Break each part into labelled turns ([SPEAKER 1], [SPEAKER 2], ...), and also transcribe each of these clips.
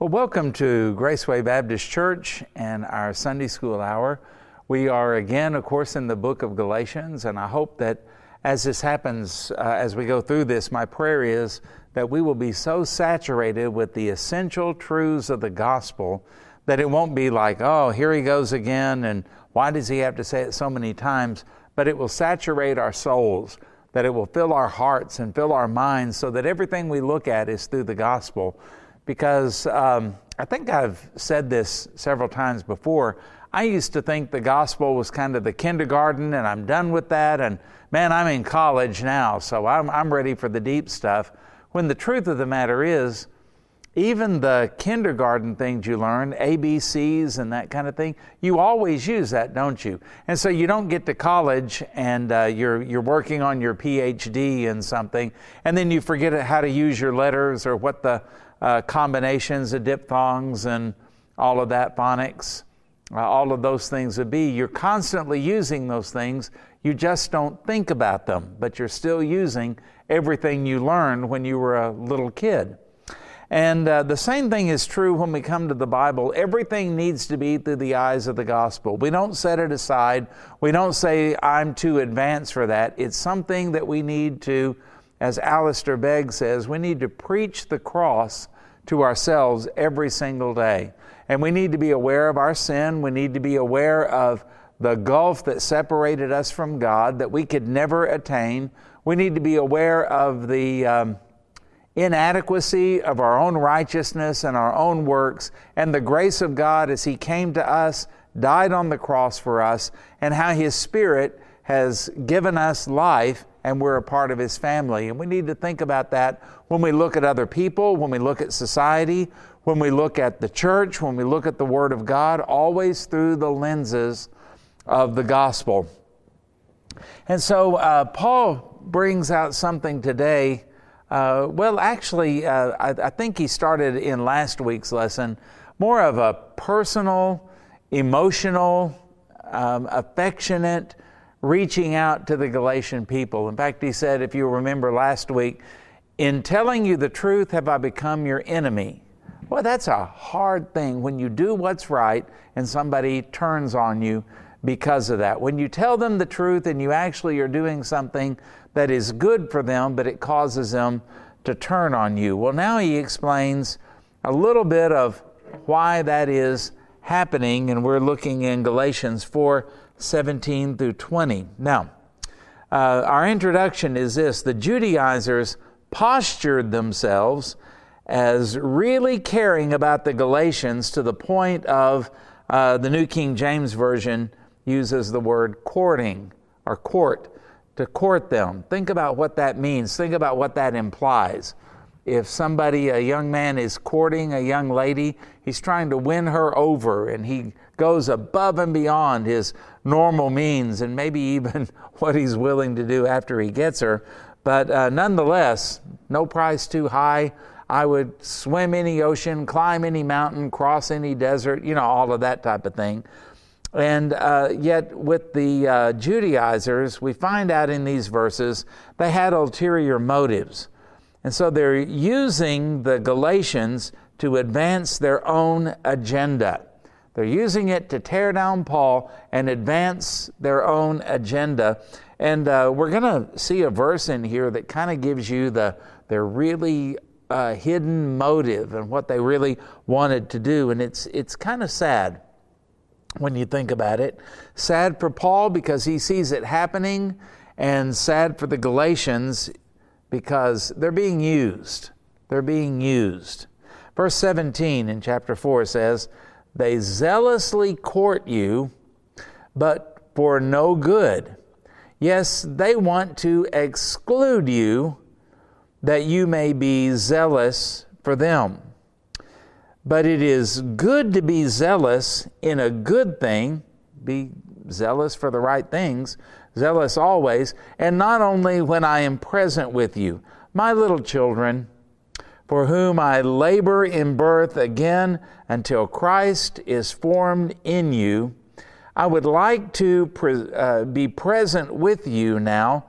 [SPEAKER 1] Well, welcome to Graceway Baptist Church and our Sunday School Hour. We are again, of course, in the book of Galatians, and I hope that as this happens, uh, as we go through this, my prayer is that we will be so saturated with the essential truths of the gospel that it won't be like, oh, here he goes again, and why does he have to say it so many times? But it will saturate our souls, that it will fill our hearts and fill our minds so that everything we look at is through the gospel because um, I think I've said this several times before. I used to think the gospel was kind of the kindergarten, and I'm done with that. And man, I'm in college now, so I'm, I'm ready for the deep stuff. When the truth of the matter is, even the kindergarten things you learn, ABCs and that kind of thing, you always use that, don't you? And so you don't get to college and uh, you're, you're working on your PhD in something, and then you forget how to use your letters or what the uh, combinations of diphthongs and all of that, phonics, uh, all of those things would be. You're constantly using those things. You just don't think about them, but you're still using everything you learned when you were a little kid. And uh, the same thing is true when we come to the Bible. Everything needs to be through the eyes of the gospel. We don't set it aside. We don't say, I'm too advanced for that. It's something that we need to as Alistair Begg says, we need to preach the cross to ourselves every single day. And we need to be aware of our sin. We need to be aware of the gulf that separated us from God that we could never attain. We need to be aware of the um, inadequacy of our own righteousness and our own works and the grace of God as He came to us, died on the cross for us, and how His Spirit has given us life and we're a part of His family. And we need to think about that when we look at other people, when we look at society, when we look at the church, when we look at the Word of God, always through the lenses of the gospel. And so uh, Paul brings out something today. Uh, well, actually, uh, I, I, think he started in last week's lesson more of a personal, emotional, um, affectionate, reaching out to the Galatian people. In fact, he said, if you remember last week, in telling you the truth, have I become your enemy? Well, that's a hard thing when you do what's right and somebody turns on you because of that. When you tell them the truth and you actually are doing something that is good for them, but it causes them to turn on you. Well, now he explains a little bit of why that is happening, and we're looking in Galatians 4 17 through 20. Now, uh, our introduction is this the Judaizers postured themselves as really caring about the Galatians to the point of uh, the New King James Version uses the word courting or court to court them. Think about what that means, think about what that implies. If somebody, a young man, is courting a young lady, he's trying to win her over and he goes above and beyond his normal means and maybe even what he's willing to do after he gets her. But uh, nonetheless, no price too high. I would swim any ocean, climb any mountain, cross any desert, you know, all of that type of thing. And uh, yet, with the uh, Judaizers, we find out in these verses they had ulterior motives. And so they're using the Galatians to advance their own agenda. They're using it to tear down Paul and advance their own agenda. And uh, we're going to see a verse in here that kind of gives you the their really uh, hidden motive and what they really wanted to do. And it's it's kind of sad when you think about it. Sad for Paul because he sees it happening, and sad for the Galatians because they're being used. They're being used. Verse 17 in chapter 4 says, they zealously court you, but for no good. Yes, they want to exclude you that you may be zealous for them. But it is good to be zealous in a good thing, be zealous for the right things, zealous always, and not only when I am present with you. My little children, for whom I labor in birth again until Christ is formed in you. I would like to pre- uh, be present with you now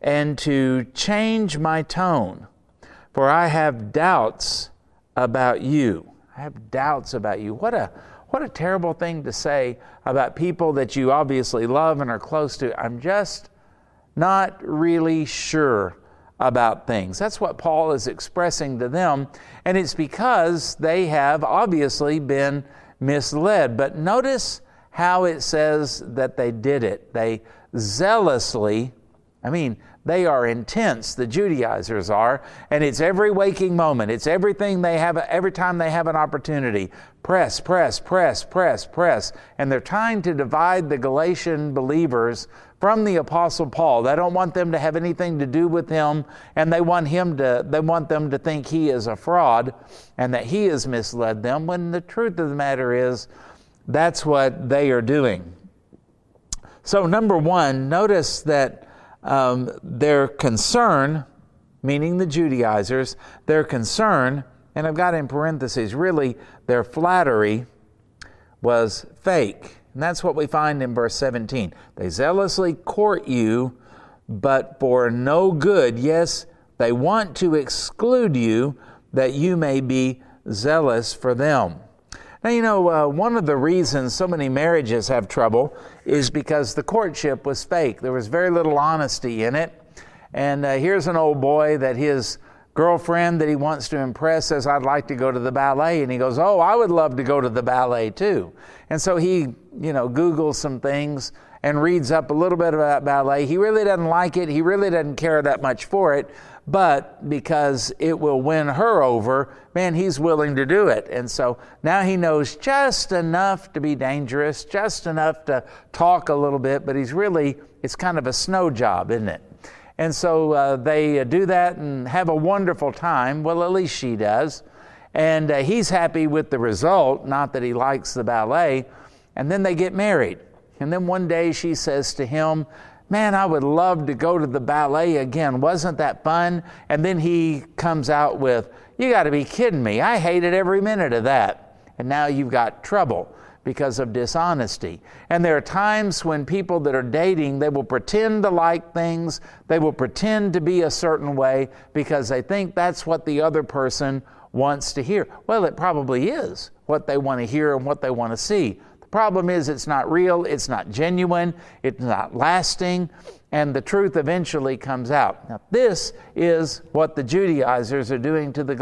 [SPEAKER 1] and to change my tone, for I have doubts about you. I I have doubts about you. What a what a terrible thing to say about people that you obviously love and are close to. I'm just not really sure about things. That's what Paul is expressing to them, and it's because they have obviously been misled. But notice how it says that they did it. They zealously, I mean, they are intense, the Judaizers are, and it's every waking moment. It's everything they have, every time they have an opportunity. Press, press, press, press, press. And they're trying to divide the Galatian believers from the Apostle Paul. They don't want them to have anything to do with him, and they want him to, they want them to think he is a fraud and that he has misled them, when the truth of the matter is, that's what they are doing. So, number one, notice that um, their concern, meaning the Judaizers, their concern, and I've got in parentheses, really, their flattery was fake. And that's what we find in verse 17. They zealously court you, but for no good. Yes, they want to exclude you that you may be zealous for them. Now, you know, uh, one of the reasons so many marriages have trouble is because the courtship was fake. There was very little honesty in it. And uh, here's an old boy that his girlfriend that he wants to impress says, I'd like to go to the ballet. And he goes, Oh, I would love to go to the ballet too. And so he, you know, Googles some things and reads up a little bit about ballet. He really doesn't like it, he really doesn't care that much for it but because it will win her over, man, he's willing to do it. And so now he knows just enough to be dangerous, just enough to talk a little bit, but he's really, it's kind of a snow job, isn't it? And so uh, they uh, do that and have a wonderful time. Well, at least she does. And uh, he's happy with the result, not that he likes the ballet. And then they get married. And then one day she says to him, Man, I would love to go to the ballet again. Wasn't that fun? And then he comes out with, You got to be kidding me. I hated every minute of that. And now you've got trouble because of dishonesty. And there are times when people that are dating, they will pretend to like things, they will pretend to be a certain way because they think that's what the other person wants to hear. Well, it probably is what they want to hear and what they want to see. Problem is, it's not real, it's not genuine, it's not lasting, and the truth eventually comes out. Now, this is what the Judaizers are doing to the,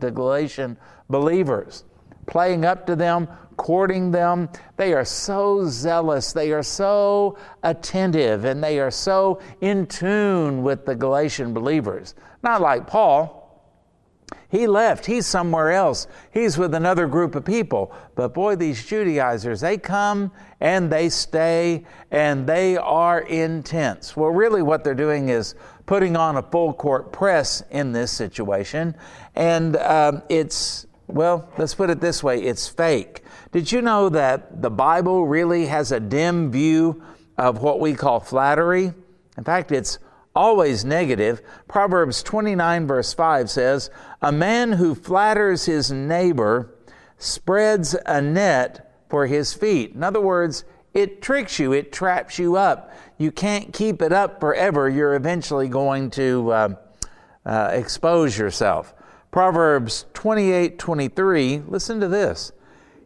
[SPEAKER 1] the Galatian believers, playing up to them, courting them. They are so zealous, they are so attentive, and they are so in tune with the Galatian believers. Not like Paul. He left. He's somewhere else. He's with another group of people. But boy, these Judaizers, they come and they stay and they are intense. Well, really, what they're doing is putting on a full court press in this situation. And um, it's, well, let's put it this way it's fake. Did you know that the Bible really has a dim view of what we call flattery? In fact, it's always negative. Proverbs 29, verse 5 says, A man who flatters his neighbor spreads a net for his feet. In other words, it tricks you, it traps you up. You can't keep it up forever. You're eventually going to uh, uh, expose yourself. Proverbs 28 23, listen to this.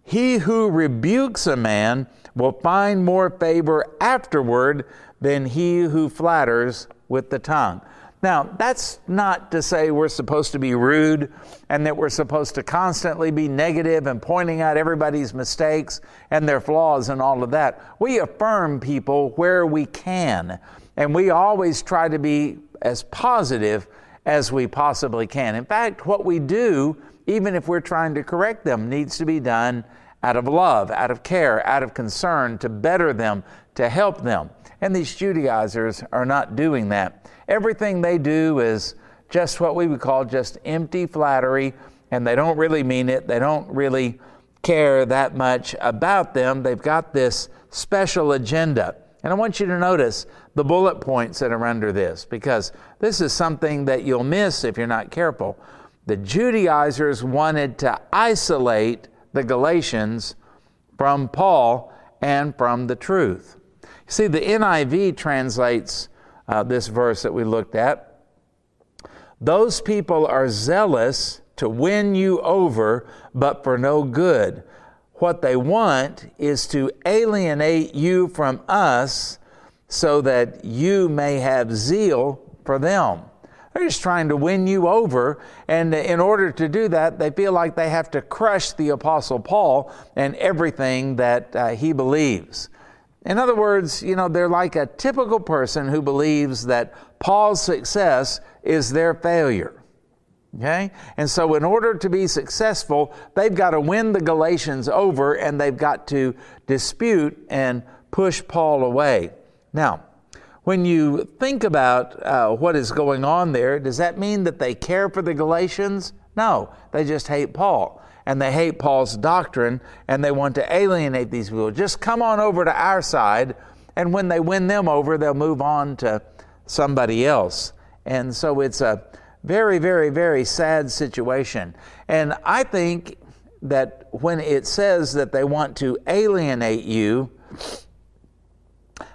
[SPEAKER 1] He who rebukes a man will find more favor afterward than he who flatters with the tongue. Now, that's not to say we're supposed to be rude and that we're supposed to constantly be negative and pointing out everybody's mistakes and their flaws and all of that. We affirm people where we can, and we always try to be as positive as we possibly can. In fact, what we do, even if we're trying to correct them, needs to be done out of love, out of care, out of concern to better them, to help them. And these Judaizers are not doing that. Everything they do is just what we would call just empty flattery, and they don't really mean it. They don't really care that much about them. They've got this special agenda. And I want you to notice the bullet points that are under this, because this is something that you'll miss if you're not careful. The Judaizers wanted to isolate the Galatians from Paul and from the truth. See, the NIV translates uh, this verse that we looked at. Those people are zealous to win you over, but for no good. What they want is to alienate you from us so that you may have zeal for them. They're just trying to win you over. And in order to do that, they feel like they have to crush the Apostle Paul and everything that uh, he believes. In other words, you know, they're like a typical person who believes that Paul's success is their failure. Okay? And so, in order to be successful, they've got to win the Galatians over and they've got to dispute and push Paul away. Now, when you think about uh, what is going on there, does that mean that they care for the Galatians? No, they just hate Paul. And they hate Paul's doctrine and they want to alienate these people. Just come on over to our side, and when they win them over, they'll move on to somebody else. And so it's a very, very, very sad situation. And I think that when it says that they want to alienate you,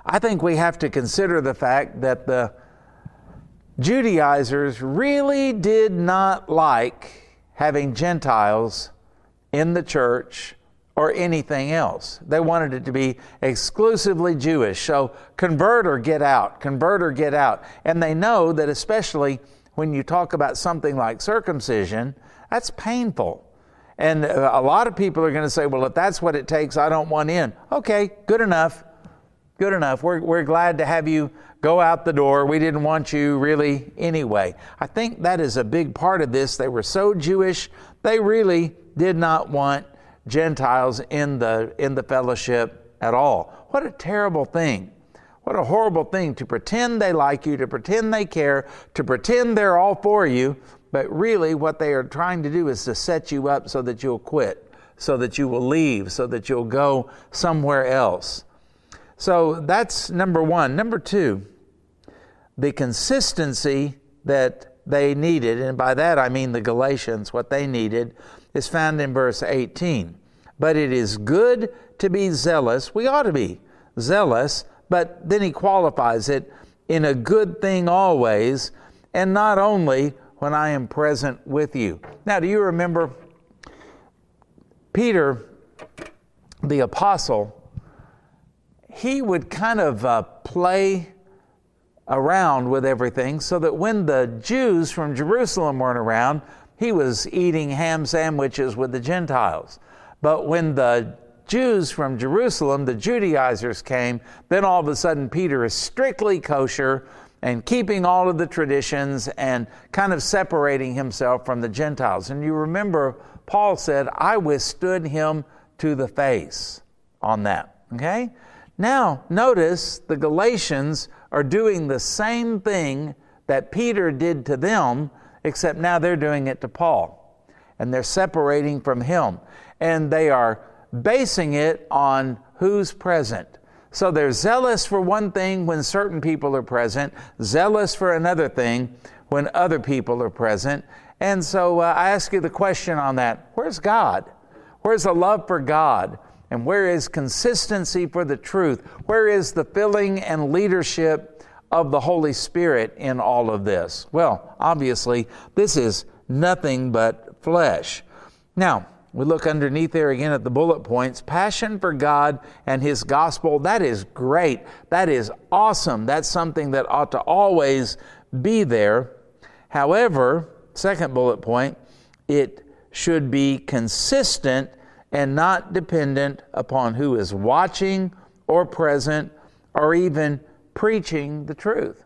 [SPEAKER 1] I think we have to consider the fact that the Judaizers really did not like having Gentiles in the church or anything else. They wanted it to be exclusively Jewish. So convert or get out, convert or get out. And they know that especially when you talk about something like circumcision, that's painful. And a lot of people are going to say, well, if that's what it takes, I don't want in. Okay, good enough. Good enough. We're, we're glad to have you go out the door. We didn't want you really anyway. I think that is a big part of this. They were so Jewish, they really did not want Gentiles in the, in the fellowship at all. What a terrible thing. What a horrible thing to pretend they like you, to pretend they care, to pretend they're all for you, but really what they are trying to do is to set you up so that you'll quit, so that you will leave, so that you'll go somewhere else. So that's number one. Number two, the consistency that they needed, and by that I mean the Galatians, what they needed, is found in verse 18. But it is good to be zealous. We ought to be zealous but then he qualifies it in a good thing always, and not only when I am present with you. Now, do you remember Peter, the apostle? He would kind of uh, play around with everything so that when the Jews from Jerusalem weren't around, he was eating ham sandwiches with the Gentiles. But when the Jews from Jerusalem, the Judaizers came, then all of a sudden Peter is strictly kosher and keeping all of the traditions and kind of separating himself from the Gentiles. And you remember, Paul said, I withstood him to the face on that. Okay? Now, notice the Galatians are doing the same thing that Peter did to them, except now they're doing it to Paul. And they're separating from him. And they are basing it on who's present. So they're zealous for one thing when certain people are present, zealous for another thing when other people are present. And so uh, I ask you the question on that where's God? Where's the love for God? And where is consistency for the truth? Where is the filling and leadership of the Holy Spirit in all of this? Well, obviously, this is nothing but flesh. Now, we look underneath there again at the bullet points. Passion for God and His gospel, that is great. That is awesome. That's something that ought to always be there. However, second bullet point, it should be consistent and not dependent upon who is watching or present or even preaching the truth.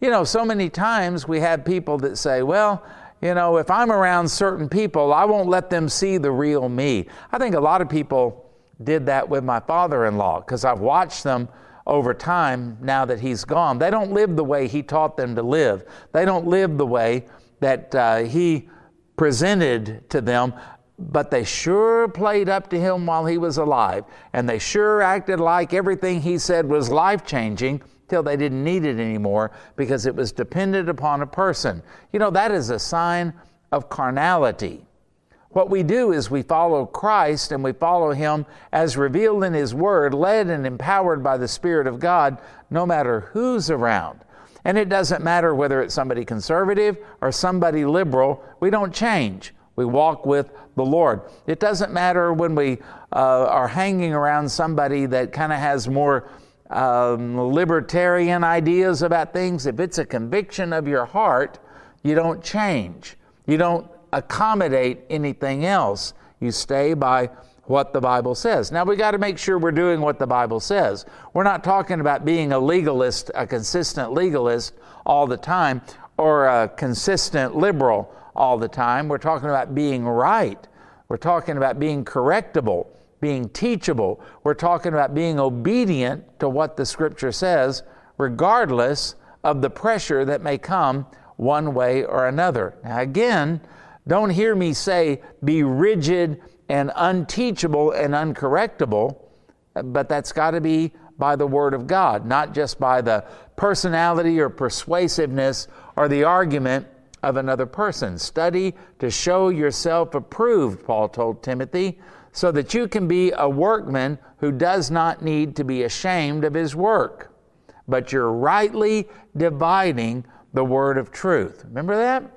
[SPEAKER 1] You know, so many times we have people that say, well, you know, if I'm around certain people, I won't let them see the real me. I think a lot of people did that with my father in law because I've watched them over time now that he's gone. They don't live the way he taught them to live, they don't live the way that uh, he presented to them. But they sure played up to him while he was alive, and they sure acted like everything he said was life changing till they didn't need it anymore because it was dependent upon a person. You know, that is a sign of carnality. What we do is we follow Christ and we follow Him as revealed in His Word, led and empowered by the Spirit of God, no matter who's around. And it doesn't matter whether it's somebody conservative or somebody liberal, we don't change. We walk with the Lord. It doesn't matter when we uh, are hanging around somebody that kind of has more um, libertarian ideas about things. If it's a conviction of your heart, you don't change. You don't accommodate anything else. You stay by what the Bible says. Now we got to make sure we're doing what the Bible says. We're not talking about being a legalist, a consistent legalist all the time, or a consistent liberal all the time. We're talking about being right. We're talking about being correctable, being teachable. We're talking about being obedient to what the Scripture says, regardless of the pressure that may come one way or another. Now, again, don't hear me say be rigid and unteachable and uncorrectable, but that's got to be by the Word of God, not just by the personality or persuasiveness or the argument of another person. Study to show yourself approved, Paul told Timothy, so that you can be a workman who does not need to be ashamed of his work, but you're rightly dividing the word of truth. Remember that?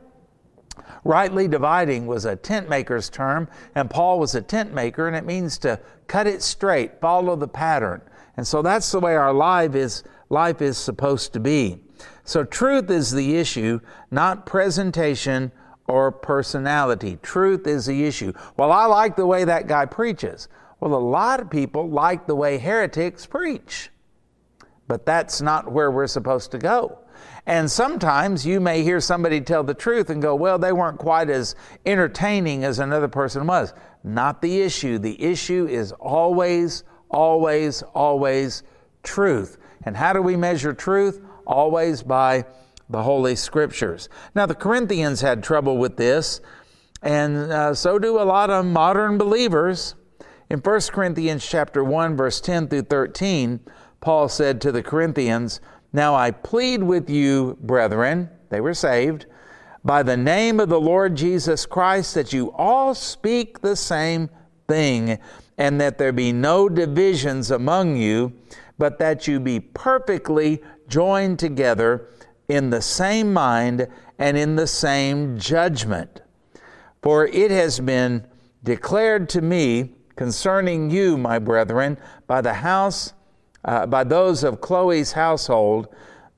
[SPEAKER 1] Rightly dividing was a tent maker's term, and Paul was a tent maker, and it means to cut it straight, follow the pattern. And so that's the way our life is, life is supposed to be. So truth is the issue, not presentation or personality. Truth is the issue. Well, I like the way that guy preaches. Well, a lot of people like the way heretics preach. But that's not where we're supposed to go. And sometimes you may hear somebody tell the truth and go, well, they weren't quite as entertaining as another person was. Not the issue. The issue is always, always, always truth. And how do we measure truth? Always by the Holy Scriptures. Now, the Corinthians had trouble with this, and uh, so do a lot of modern believers. In 1 Corinthians chapter 1 verse 10 through 13, Paul said to the Corinthians, now I plead with you, brethren, they were saved, by the name of the Lord Jesus Christ, that you all speak the same thing, and that there be no divisions among you, but that you be perfectly joined together in the same mind and in the same judgment. For it has been declared to me concerning you, my brethren, by the house uh, by those of Chloe's household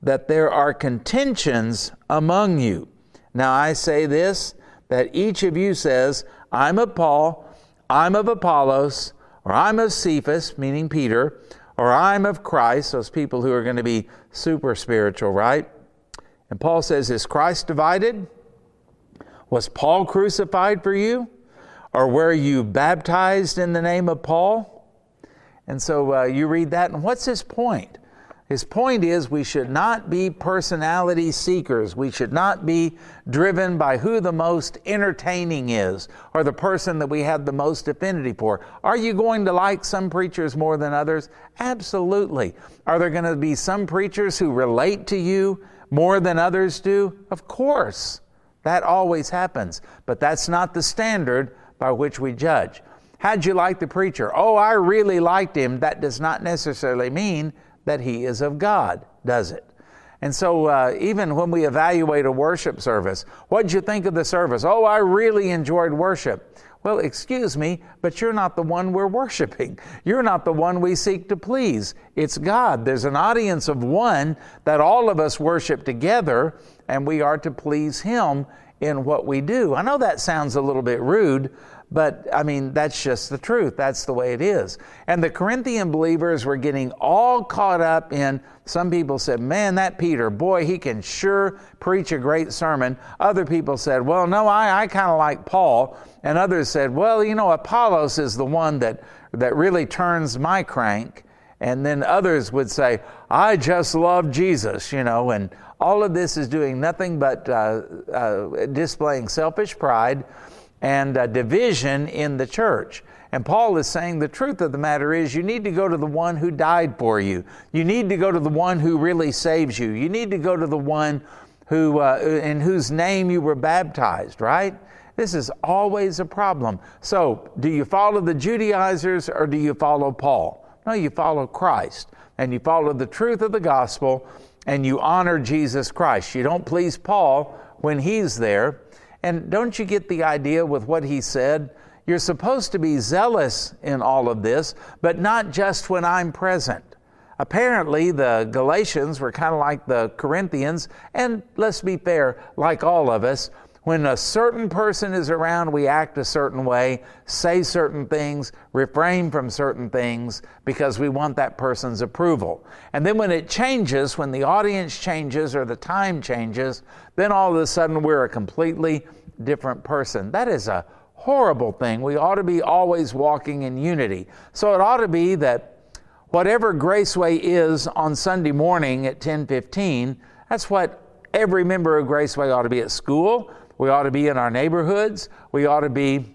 [SPEAKER 1] that there are contentions among you. Now I say this that each of you says, I'm of Paul, I'm of Apollos, or I'm of Cephas, meaning Peter, or I'm of Christ, those people who are going to be super spiritual, right? And Paul says, Is Christ divided? Was Paul crucified for you? Or were you baptized in the name of Paul? And so uh, you read that, and what's his point? His point is we should not be personality seekers. We should not be driven by who the most entertaining is or the person that we have the most affinity for. Are you going to like some preachers more than others? Absolutely. Are there going to be some preachers who relate to you more than others do? Of course. That always happens. But that's not the standard by which we judge. How'd you like the preacher? Oh, I really liked him. That does not necessarily mean that he is of God, does it? And so, uh, even when we evaluate a worship service, what'd you think of the service? Oh, I really enjoyed worship. Well, excuse me, but you're not the one we're worshiping. You're not the one we seek to please. It's God. There's an audience of one that all of us worship together, and we are to please Him in what we do. I know that sounds a little bit rude, but I mean, that's just the truth. That's the way it is. And the Corinthian believers were getting all caught up in, some people said, man, that Peter, boy, he can sure preach a great sermon. Other people said, well, no, I, I kind of like Paul. And others said, well, you know, Apollos is the one that, that really turns my crank. And then others would say, I just love Jesus, you know, and all of this is doing nothing but uh, uh, displaying selfish pride and uh, division in the church. And Paul is saying the truth of the matter is you need to go to the one who died for you. You need to go to the one who really saves you. You need to go to the one who uh, in whose name you were baptized, right? This is always a problem. So, do you follow the Judaizers or do you follow Paul? No, you follow Christ and you follow the truth of the gospel and you honor Jesus Christ. You don't please Paul when he's there. And don't you get the idea with what he said? You're supposed to be zealous in all of this, but not just when I'm present. Apparently, the Galatians were kind of like the Corinthians, and let's be fair, like all of us, when a certain person is around, we act a certain way, say certain things, refrain from certain things because we want that person's approval. And then when it changes, when the audience changes or the time changes, then all of a sudden we're a completely different person. That is a horrible thing. We ought to be always walking in unity. So it ought to be that whatever Graceway is on Sunday morning at 10:15, that's what every member of Graceway ought to be at school we ought to be in our neighborhoods. We ought to be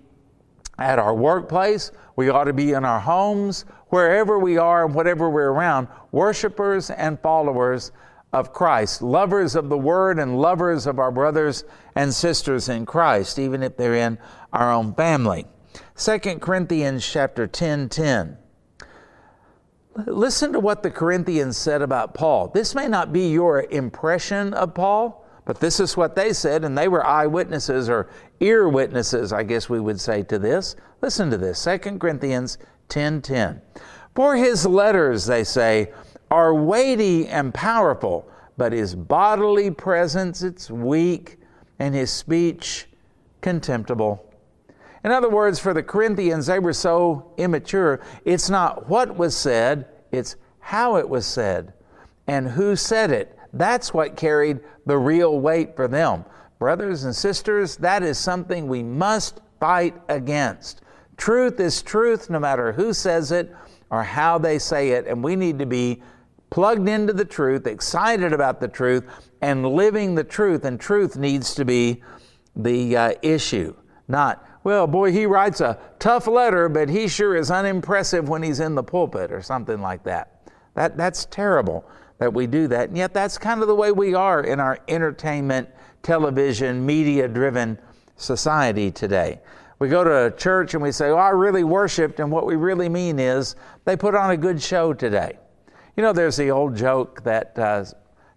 [SPEAKER 1] at our workplace. We ought to be in our homes, wherever we are and whatever we're around, worshipers and followers of Christ, lovers of the Word and lovers of our brothers and sisters in Christ, even if they're in our own family. 2 Corinthians chapter 10 10. Listen to what the Corinthians said about Paul. This may not be your impression of Paul, but this is what they said, and they were eyewitnesses or ear witnesses, I guess we would say to this. Listen to this 2 Corinthians 10 10. For his letters, they say, are weighty and powerful, but his bodily presence, it's weak, and his speech contemptible. In other words, for the Corinthians, they were so immature. It's not what was said, it's how it was said and who said it. That's what carried the real weight for them. Brothers and sisters, that is something we must fight against. Truth is truth no matter who says it or how they say it, and we need to be plugged into the truth, excited about the truth, and living the truth, and truth needs to be the uh, issue. Not, well, boy, he writes a tough letter, but he sure is unimpressive when he's in the pulpit or something like that. That, that's terrible that we do that. And yet, that's kind of the way we are in our entertainment, television, media driven society today. We go to a church and we say, Oh, I really worshiped, and what we really mean is they put on a good show today. You know, there's the old joke that uh,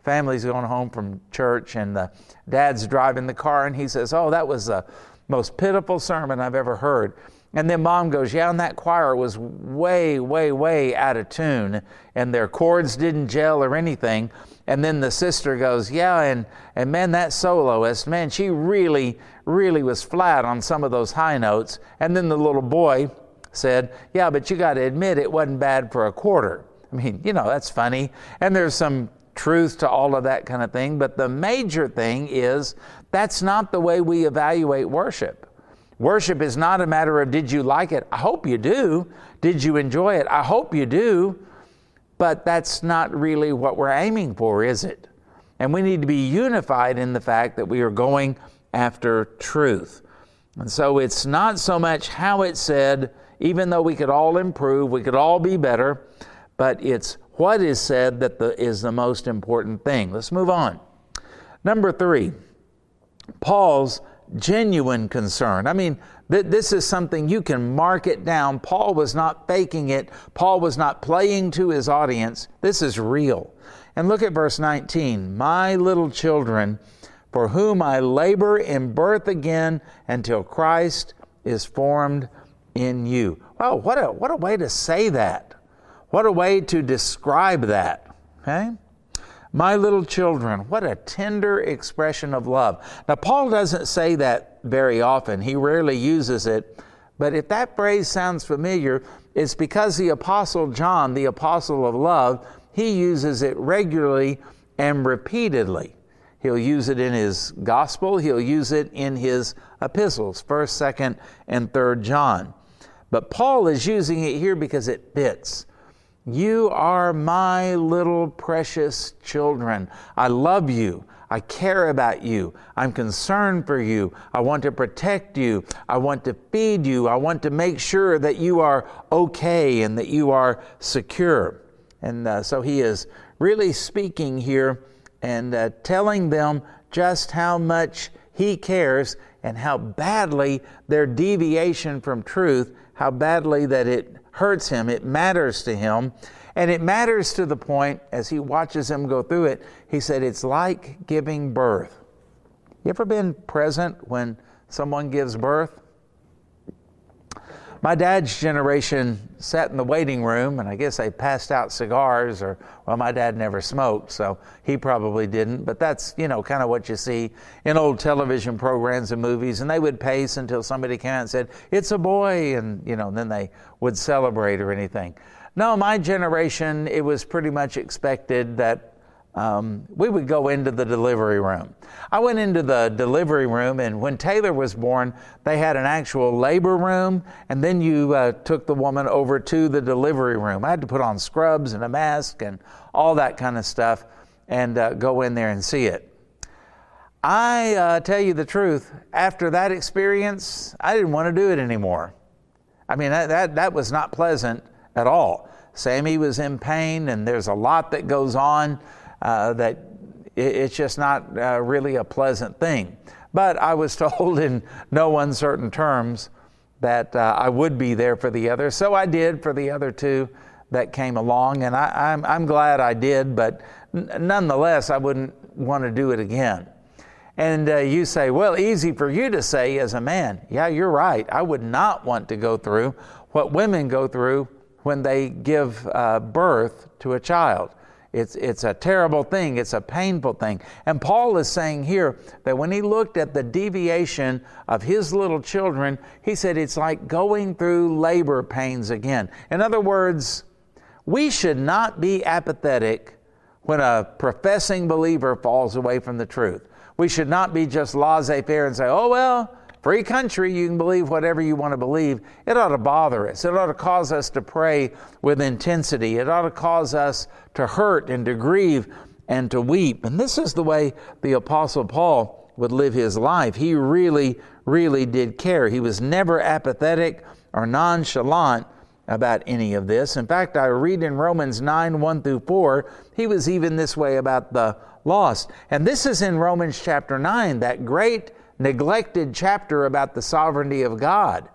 [SPEAKER 1] family's going home from church and the dad's driving the car and he says, Oh, that was the most pitiful sermon I've ever heard. And then mom goes, Yeah, and that choir was way, way, way out of tune, and their chords didn't gel or anything. And then the sister goes, Yeah, and, and man, that soloist, man, she really, really was flat on some of those high notes. And then the little boy said, Yeah, but you got to admit it wasn't bad for a quarter. I mean, you know, that's funny. And there's some truth to all of that kind of thing. But the major thing is that's not the way we evaluate worship. Worship is not a matter of did you like it? I hope you do. Did you enjoy it? I hope you do. But that's not really what we're aiming for, is it? And we need to be unified in the fact that we are going after truth. And so it's not so much how it's said, even though we could all improve, we could all be better, but it's what is said that the, is the most important thing. Let's move on. Number three, Paul's genuine concern. I mean, th- this is something you can mark it down. Paul was not faking it, Paul was not playing to his audience. This is real. And look at verse 19 My little children, for whom I labor in birth again until Christ is formed in you. Wow, what a, what a way to say that. What a way to describe that. Okay? My little children, what a tender expression of love. Now, Paul doesn't say that very often, he rarely uses it. But if that phrase sounds familiar, it's because the Apostle John, the Apostle of love, he uses it regularly and repeatedly. He'll use it in his gospel, he'll use it in his epistles, 1st, 2nd, and 3rd John. But Paul is using it here because it fits. You are my little precious children. I love you. I care about you. I'm concerned for you. I want to protect you. I want to feed you. I want to make sure that you are okay and that you are secure. And uh, so he is really speaking here and uh, telling them just how much he cares and how badly their deviation from truth how badly that it hurts him. It matters to him. And it matters to the point, as he watches him go through it, he said, it's like giving birth. You ever been present when someone gives birth? My dad's generation sat in the waiting room, and I guess they passed out cigars, or, well, my dad never smoked, so he probably didn't. But that's, you know, kind of what you see in old television programs and movies. And they would pace until somebody came out and said, It's a boy, and, you know, and then they would celebrate or anything. No, my generation, it was pretty much expected that um, we would go into the delivery room. I went into the delivery room, and when Taylor was born, they had an actual labor room, and then you uh, took the woman over to the delivery room. I had to put on scrubs and a mask and all that kind of stuff and uh, go in there and see it. I uh, tell you the truth, after that experience, I didn't want to do it anymore. I mean, that, that, that was not pleasant at all. Sammy was in pain, and there's a lot that goes on uh, that it's just not uh, really a pleasant thing. But I was told in no uncertain terms that uh, I would be there for the other, so I did for the other two that came along, and I, am I'm, I'm glad I did, but n- nonetheless, I wouldn't want to do it again. And uh, you say, well, easy for you to say as a man. Yeah, you're right. I would not want to go through what women go through when they give uh, birth to a child. It's, it's a terrible thing. It's a painful thing. And Paul is saying here that when he looked at the deviation of his little children, he said it's like going through labor pains again. In other words, we should not be apathetic when a professing believer falls away from the truth. We should not be just laissez faire and say, oh, well, free country, you can believe whatever you want to believe. It ought to bother us. It ought to cause us to pray with intensity. It ought to cause us to hurt and to grieve and to weep. And this is the way the Apostle Paul would live his life. He really, really did care. He was never apathetic or nonchalant about any of this. In fact, I read in Romans 9 1 through 4, he was even this way about the lost. And this is in Romans chapter 9, that great neglected chapter about the sovereignty of God.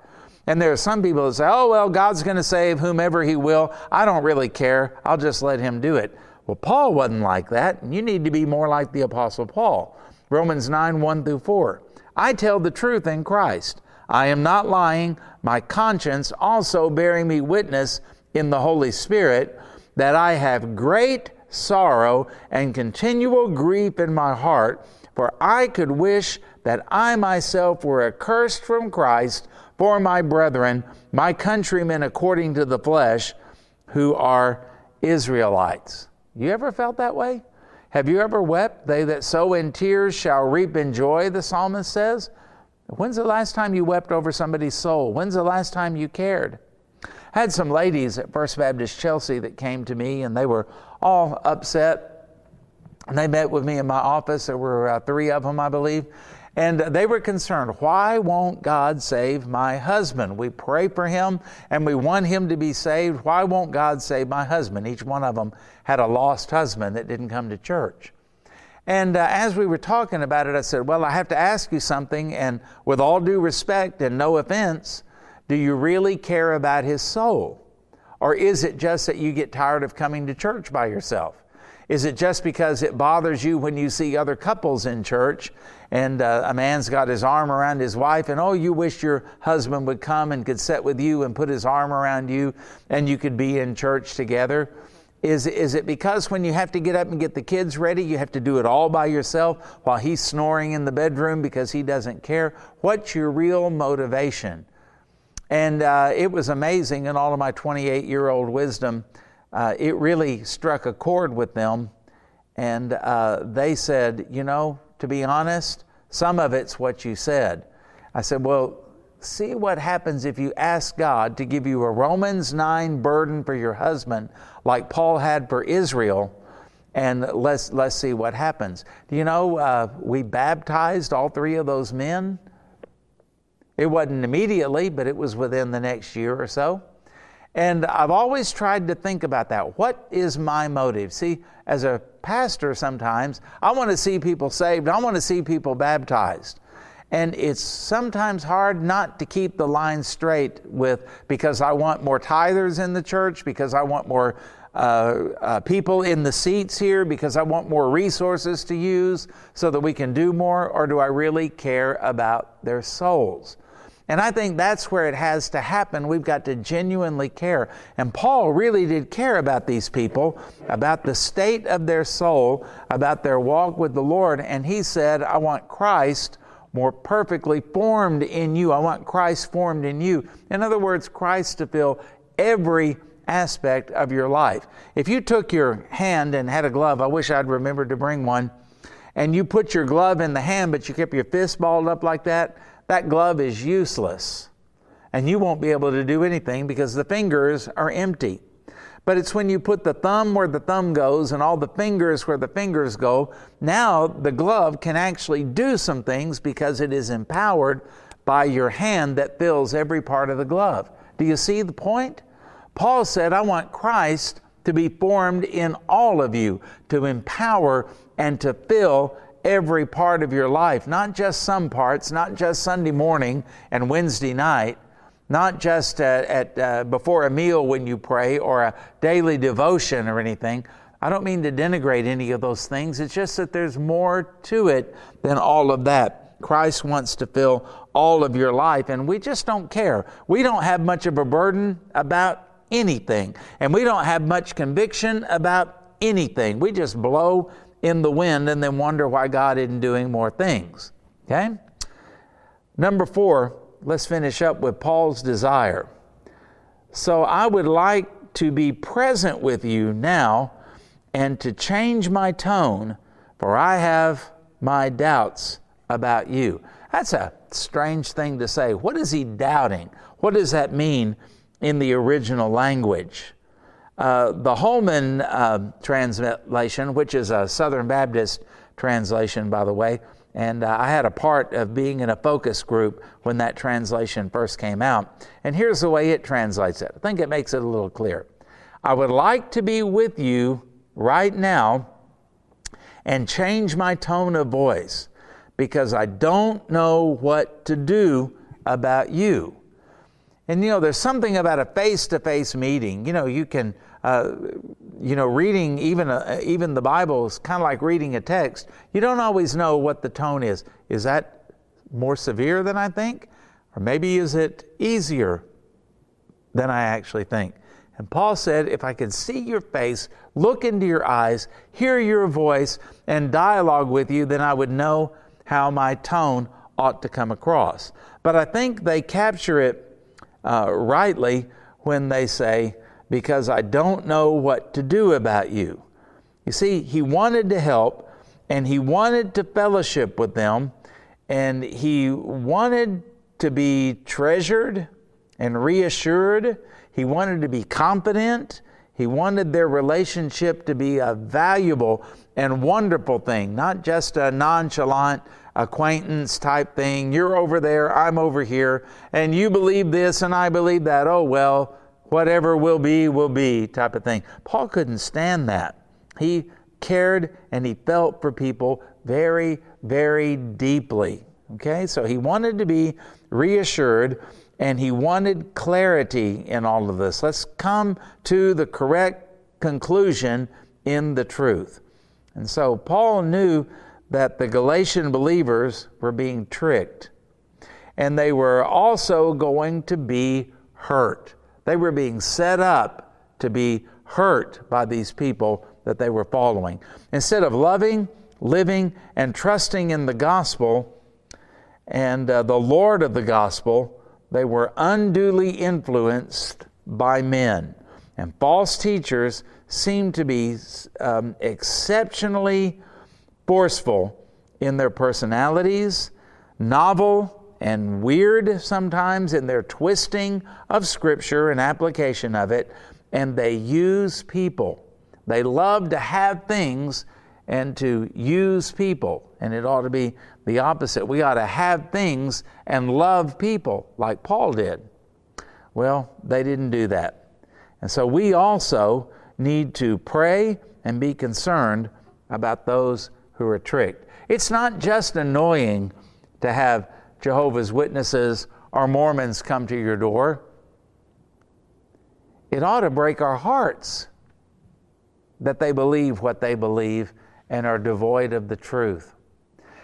[SPEAKER 1] And there are some people that say, oh, well, God's going to save whomever He will. I don't really care. I'll just let Him do it. Well, Paul wasn't like that, you need to be more like the Apostle Paul. Romans 9 1 through 4. I tell the truth in Christ. I am not lying, my conscience also bearing me witness in the Holy Spirit that I have great sorrow and continual grief in my heart, for I could wish that I myself were accursed from Christ for my brethren, my countrymen according to the flesh, who are Israelites. You ever felt that way? Have you ever wept? They that sow in tears shall reap in joy, the psalmist says. When's the last time you wept over somebody's soul? When's the last time you cared? I had some ladies at First Baptist Chelsea that came to me and they were all upset. And they met with me in my office. There were uh, three of them, I believe. And they were concerned, why won't God save my husband? We pray for him and we want him to be saved. Why won't God save my husband? Each one of them had a lost husband that didn't come to church. And uh, as we were talking about it, I said, Well, I have to ask you something, and with all due respect and no offense, do you really care about his soul? Or is it just that you get tired of coming to church by yourself? Is it just because it bothers you when you see other couples in church and uh, a man's got his arm around his wife and oh, you wish your husband would come and could sit with you and put his arm around you and you could be in church together? Is, is it because when you have to get up and get the kids ready, you have to do it all by yourself while he's snoring in the bedroom because he doesn't care? What's your real motivation? And uh, it was amazing in all of my 28 year old wisdom uh, it really struck a chord with them. And uh, they said, You know, to be honest, some of it's what you said. I said, Well, see what happens if you ask God to give you a Romans 9 burden for your husband, like Paul had for Israel, and let's, let's see what happens. Do you know, uh, we baptized all three of those men? It wasn't immediately, but it was within the next year or so. And I've always tried to think about that. What is my motive? See, as a pastor, sometimes I want to see people saved, I want to see people baptized. And it's sometimes hard not to keep the line straight with because I want more tithers in the church, because I want more uh, uh, people in the seats here, because I want more resources to use so that we can do more, or do I really care about their souls? And I think that's where it has to happen. We've got to genuinely care. And Paul really did care about these people, about the state of their soul, about their walk with the Lord. And he said, I want Christ more perfectly formed in you. I want Christ formed in you. In other words, Christ to fill every aspect of your life. If you took your hand and had a glove, I wish I'd remembered to bring one, and you put your glove in the hand, but you kept your fist balled up like that, that glove is useless. And you won't be able to do anything because the fingers are empty. But it's when you put the thumb where the thumb goes and all the fingers where the fingers go, now the glove can actually do some things because it is empowered by your hand that fills every part of the glove. Do you see the point? Paul said, I want Christ to be formed in all of you, to empower and to fill every part of your life, not just some parts, not just Sunday morning and Wednesday night, not just at, at uh, before a meal when you pray or a daily devotion or anything. I don't mean to denigrate any of those things. It's just that there's more to it than all of that. Christ wants to fill all of your life, and we just don't care. We don't have much of a burden about anything, and we don't have much conviction about anything. We just blow in the wind and then wonder why God isn't doing more things. Okay? Number four, let's finish up with Paul's desire. So I would like to be present with you now and to change my tone, for I have my doubts about you. That's a strange thing to say. What is he doubting? What does that mean in the original language? Uh, the Holman uh, translation, which is a Southern Baptist translation, by the way, and uh, I had a part of being in a focus group when that translation first came out. And here's the way it translates it. I think it makes it a little clear. I would like to be with you right now and change my tone of voice because I don't know what to do about you. And you know, there's something about a face to face meeting. You know, you can uh, you know, reading even a, even the Bible is kind of like reading a text. You don't always know what the tone is. Is that more severe than I think, or maybe is it easier than I actually think? And Paul said, if I could see your face, look into your eyes, hear your voice, and dialogue with you, then I would know how my tone ought to come across. But I think they capture it uh, rightly when they say, because I don't know what to do about you. You see, he wanted to help and he wanted to fellowship with them and he wanted to be treasured and reassured. He wanted to be confident. He wanted their relationship to be a valuable and wonderful thing, not just a nonchalant acquaintance type thing. You're over there, I'm over here, and you believe this and I believe that. Oh, well, whatever will be, will be type of thing. Paul couldn't stand that. He cared and he felt for people very, very deeply. Okay, so he wanted to be reassured and he wanted clarity in all of this. Let's come to the correct conclusion in the truth. And so Paul knew that the Galatian believers were being tricked and they were also going to be hurt. They were being set up to be hurt by these people that they were following. Instead of loving, living, and trusting in the gospel and uh, the Lord of the gospel, they were unduly influenced by men. And false teachers seemed to be um, exceptionally forceful in their personalities, novel, and weird sometimes in their twisting of Scripture and application of it, and they use people. They love to have things and to use people, and it ought to be the opposite. We ought to have things and love people like Paul did. Well, they didn't do that. And so we also need to pray and be concerned about those who are tricked. It's not just annoying to have Jehovah's Witnesses or Mormons come to your door. It ought to break our hearts that they believe what they believe and are devoid of the truth.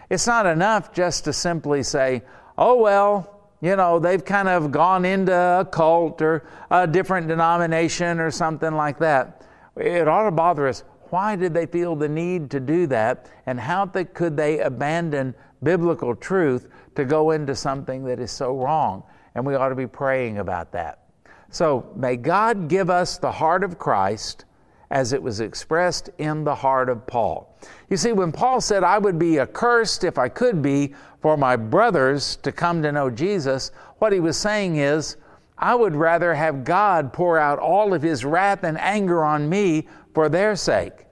[SPEAKER 1] It's not enough just to simply say, oh, well, you know, they've kind of gone into a cult or a different denomination or something like that. It ought to bother us. Why did they feel the need to do that? And how could they abandon biblical truth to go into something that is so wrong? And we ought to be praying about that. So may God give us the heart of Christ as it was expressed in the heart of Paul. You see, when Paul said, I would be accursed if I could be for my brothers to come to know Jesus, what he was saying is, I would rather have God pour out all of his wrath and anger on me for their sake.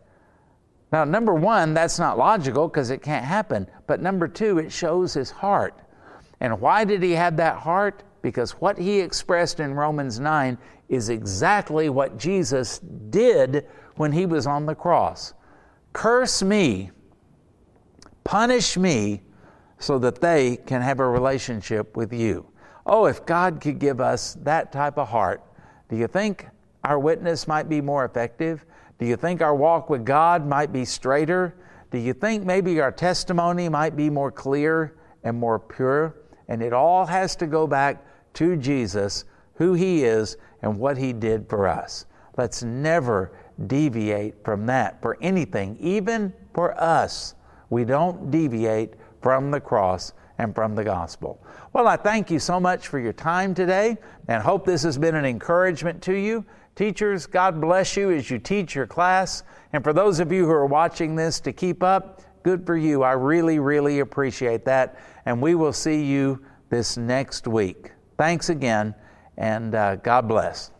[SPEAKER 1] Now, number one, that's not logical because it can't happen. But number two, it shows his heart. And why did he have that heart? Because what he expressed in Romans 9 is exactly what Jesus did when he was on the cross. Curse me, punish me, so that they can have a relationship with you. Oh, if God could give us that type of heart, do you think our witness might be more effective? Do you think our walk with God might be straighter? Do you think maybe our testimony might be more clear and more pure? And it all has to go back to Jesus, who He is, and what He did for us. Let's never deviate from that for anything, even for us. We don't deviate from the cross and from the gospel. Well, I thank you so much for your time today and hope this has been an encouragement to you. Teachers, God bless you as you teach your class. And for those of you who are watching this to keep up, good for you. I really, really appreciate that. And we will see you this next week. Thanks again and uh, God bless.